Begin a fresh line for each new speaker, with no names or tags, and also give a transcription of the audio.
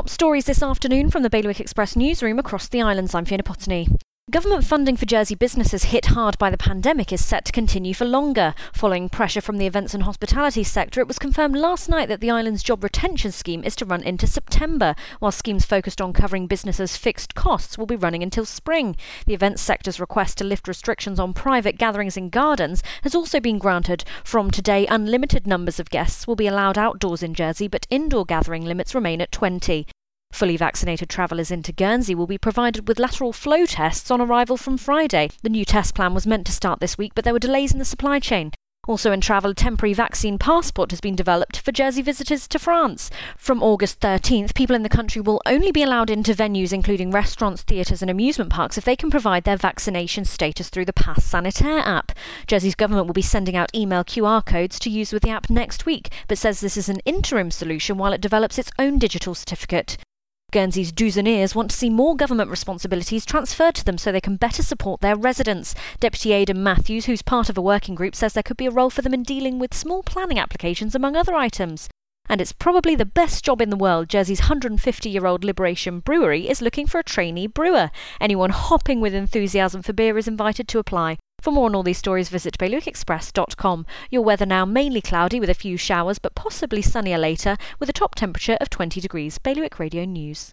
top stories this afternoon from the Bailiwick Express newsroom across the islands. I'm Fiona Potney. Government funding for Jersey businesses hit hard by the pandemic is set to continue for longer. Following pressure from the events and hospitality sector, it was confirmed last night that the island's job retention scheme is to run into September, while schemes focused on covering businesses' fixed costs will be running until spring. The events sector's request to lift restrictions on private gatherings in gardens has also been granted. From today, unlimited numbers of guests will be allowed outdoors in Jersey, but indoor gathering limits remain at 20. Fully vaccinated travellers into Guernsey will be provided with lateral flow tests on arrival from Friday. The new test plan was meant to start this week, but there were delays in the supply chain. Also in travel, a temporary vaccine passport has been developed for Jersey visitors to France. From August 13th, people in the country will only be allowed into venues including restaurants, theatres, and amusement parks if they can provide their vaccination status through the Pass Sanitaire app. Jersey's government will be sending out email QR codes to use with the app next week, but says this is an interim solution while it develops its own digital certificate. Guernsey's douzeniers want to see more government responsibilities transferred to them so they can better support their residents. Deputy Aidan Matthews, who's part of a working group, says there could be a role for them in dealing with small planning applications, among other items. And it's probably the best job in the world. Jersey's 150 year old Liberation Brewery is looking for a trainee brewer. Anyone hopping with enthusiasm for beer is invited to apply. For more on all these stories, visit BailiwickExpress.com. Your weather now mainly cloudy with a few showers, but possibly sunnier later, with a top temperature of 20 degrees. Bailiwick Radio News.